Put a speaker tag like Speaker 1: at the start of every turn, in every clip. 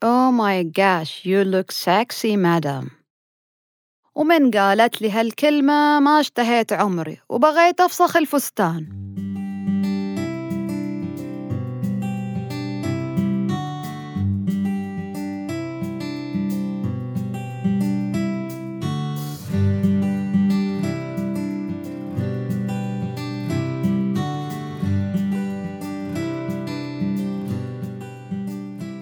Speaker 1: Oh my gosh you look sexy madam. ومن قالت لي هالكلمة ما اشتهيت عمري وبغيت أفسخ الفستان.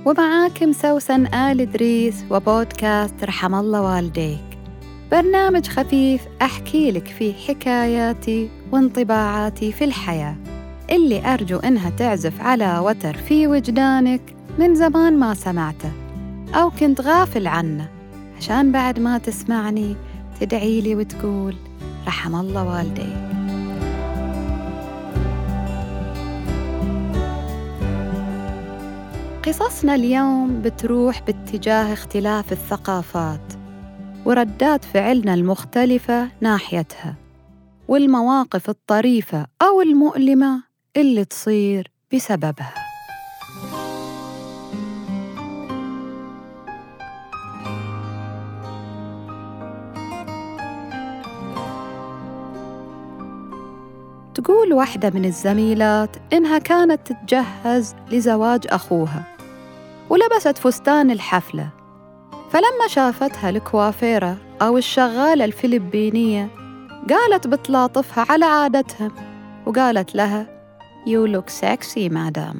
Speaker 1: ومعاكم سوسن آل إدريس وبودكاست رحم الله والديك. برنامج خفيف أحكي لك فيه حكاياتي وانطباعاتي في الحياة. اللي أرجو إنها تعزف على وتر في وجدانك من زمان ما سمعته أو كنت غافل عنه. عشان بعد ما تسمعني تدعي لي وتقول رحم الله والديك. قصصنا اليوم بتروح باتجاه اختلاف الثقافات وردات فعلنا المختلفة ناحيتها والمواقف الطريفة أو المؤلمة اللي تصير بسببها. تقول واحدة من الزميلات إنها كانت تتجهز لزواج أخوها ولبست فستان الحفلة. فلما شافتها الكوافيرة أو الشغالة الفلبينية قالت بتلاطفها على عادتهم وقالت لها You look sexy madam.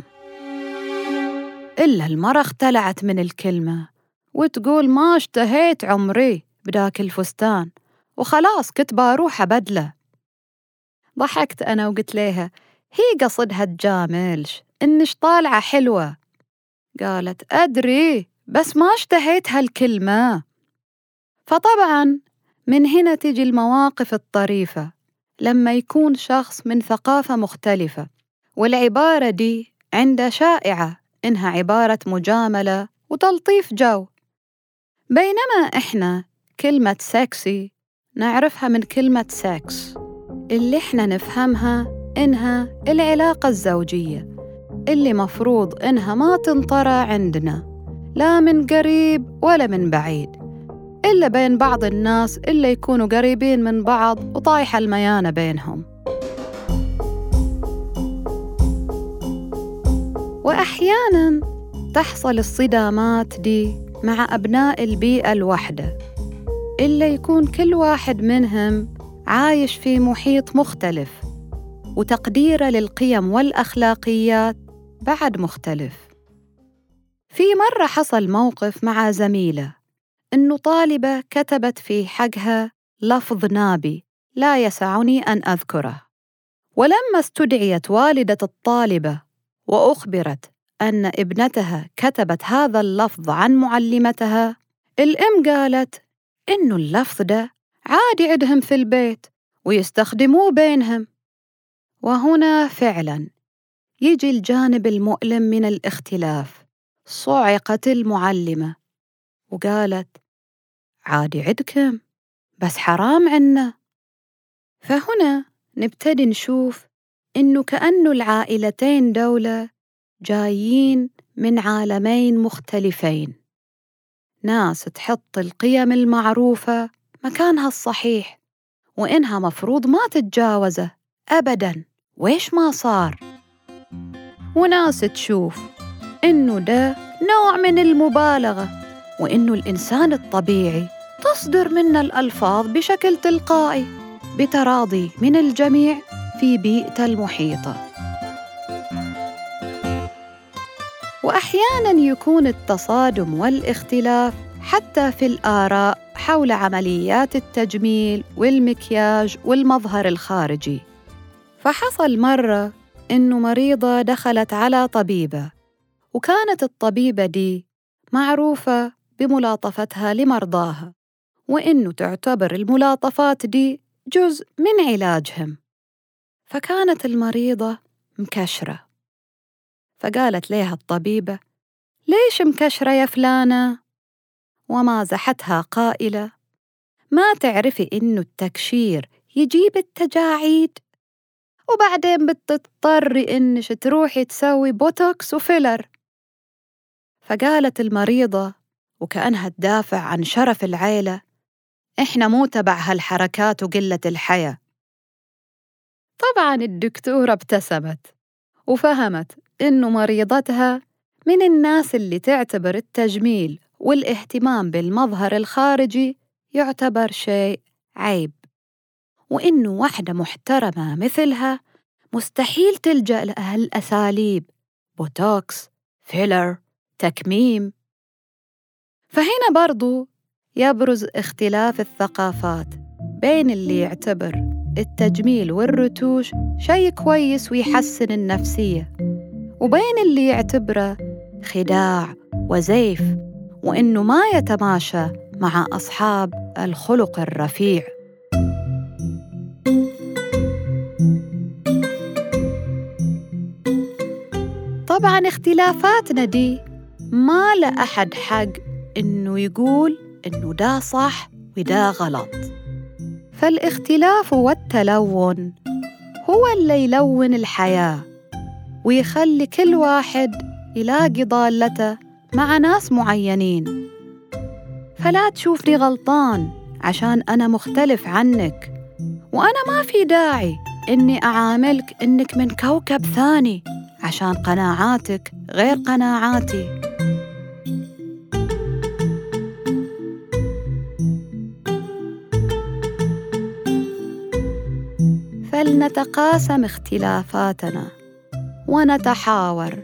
Speaker 1: إلا المرة اختلعت من الكلمة وتقول ما اشتهيت عمري بداك الفستان. وخلاص كنت بروح أبدلة. ضحكت أنا وقلت لها هي قصدها تجاملش إنش طالعة حلوة. قالت أدري بس ما اشتهيت هالكلمة. فطبعا من هنا تجي المواقف الطريفة لما يكون شخص من ثقافة مختلفة والعبارة دي عند شائعة إنها عبارة مجاملة وتلطيف جو. بينما إحنا كلمة سكسي نعرفها من كلمة سكس اللي إحنا نفهمها إنها العلاقة الزوجية. اللي مفروض إنها ما تنطرى عندنا لا من قريب ولا من بعيد إلا بين بعض الناس اللي يكونوا قريبين من بعض وطايحة الميانة بينهم. وأحياناً تحصل الصدامات دي مع أبناء البيئة الواحدة إلا يكون كل واحد منهم عايش في محيط مختلف وتقديره للقيم والأخلاقيات بعد مختلف. في مرة حصل موقف مع زميلة إنه طالبة كتبت في حقها لفظ نابي لا يسعني أن أذكره. ولما استدعيت والدة الطالبة وأخبرت أن ابنتها كتبت هذا اللفظ عن معلمتها الأم قالت إنه اللفظ ده عادي عندهم في البيت ويستخدموه بينهم. وهنا فعلاً يجي الجانب المؤلم من الاختلاف. صعقت المعلمة وقالت عادي عدكم بس حرام عنا. فهنا نبتدي نشوف إنه كأنه العائلتين دولة جايين من عالمين مختلفين. ناس تحط القيم المعروفة مكانها الصحيح وإنها مفروض ما تتجاوزه أبداً. ويش ما صار؟ وناس تشوف إنه ده نوع من المبالغة وإنه الإنسان الطبيعي تصدر منه الألفاظ بشكل تلقائي بتراضي من الجميع في بيئته المحيطة. واحيانا يكون التصادم والاختلاف حتى في الآراء حول عمليات التجميل والمكياج والمظهر الخارجي. فحصل مرة إنه مريضة دخلت على طبيبة. وكانت الطبيبة دي معروفة بملاطفتها لمرضاها وإنه تعتبر الملاطفات دي جزء من علاجهم. فكانت المريضة مكشرة. فقالت ليها الطبيبة ليش مكشرة يا فلانة؟ ومازحتها قائلة ما تعرفي إنه التكشير يجيب التجاعيد وبعدين بتضطري إنش تروحي تسوي بوتوكس وفيلر. فقالت المريضة وكأنها تدافع عن شرف العيلة إحنا مو تبع هالحركات وقلة الحياة. طبعا الدكتورة ابتسمت وفهمت إنه مريضتها من الناس اللي تعتبر التجميل والاهتمام بالمظهر الخارجي يعتبر شيء عيب. وإنه واحدة محترمة مثلها مستحيل تلجأ لهالأساليب بوتوكس filler تكميم. فهنا برضو يبرز اختلاف الثقافات بين اللي يعتبر التجميل والرتوش شيء كويس ويحسن النفسية وبين اللي يعتبره خداع وزيف وإنه ما يتماشى مع أصحاب الخلق الرفيع. طبعا اختلافاتنا دي ما لأحد حق إنه يقول إنه ده صح وده غلط. فالاختلاف والتلون هو اللي يلون الحياة ويخلي كل واحد يلاقي ضالته مع ناس معينين. فلا تشوفني غلطان عشان أنا مختلف عنك وأنا ما في داعي إني أعاملك إنك من كوكب ثاني. عشان قناعاتك غير قناعاتي. فلنتقاسم اختلافاتنا ونتحاور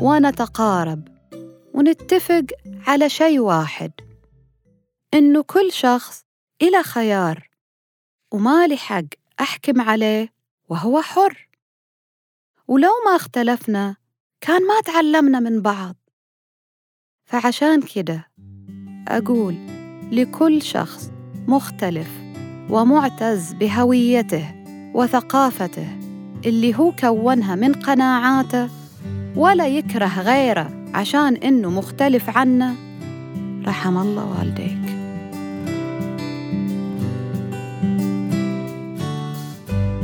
Speaker 1: ونتقارب ونتفق على شيء واحد إنه كل شخص إلى خيار وما لي حق أحكم عليه وهو حر. ولو ما اختلفنا كان ما تعلمنا من بعض. فعشان كده أقول لكل شخص مختلف ومعتز بهويته وثقافته اللي هو كونها من قناعاته ولا يكره غيره عشان إنه مختلف عنه. رحم الله والديك.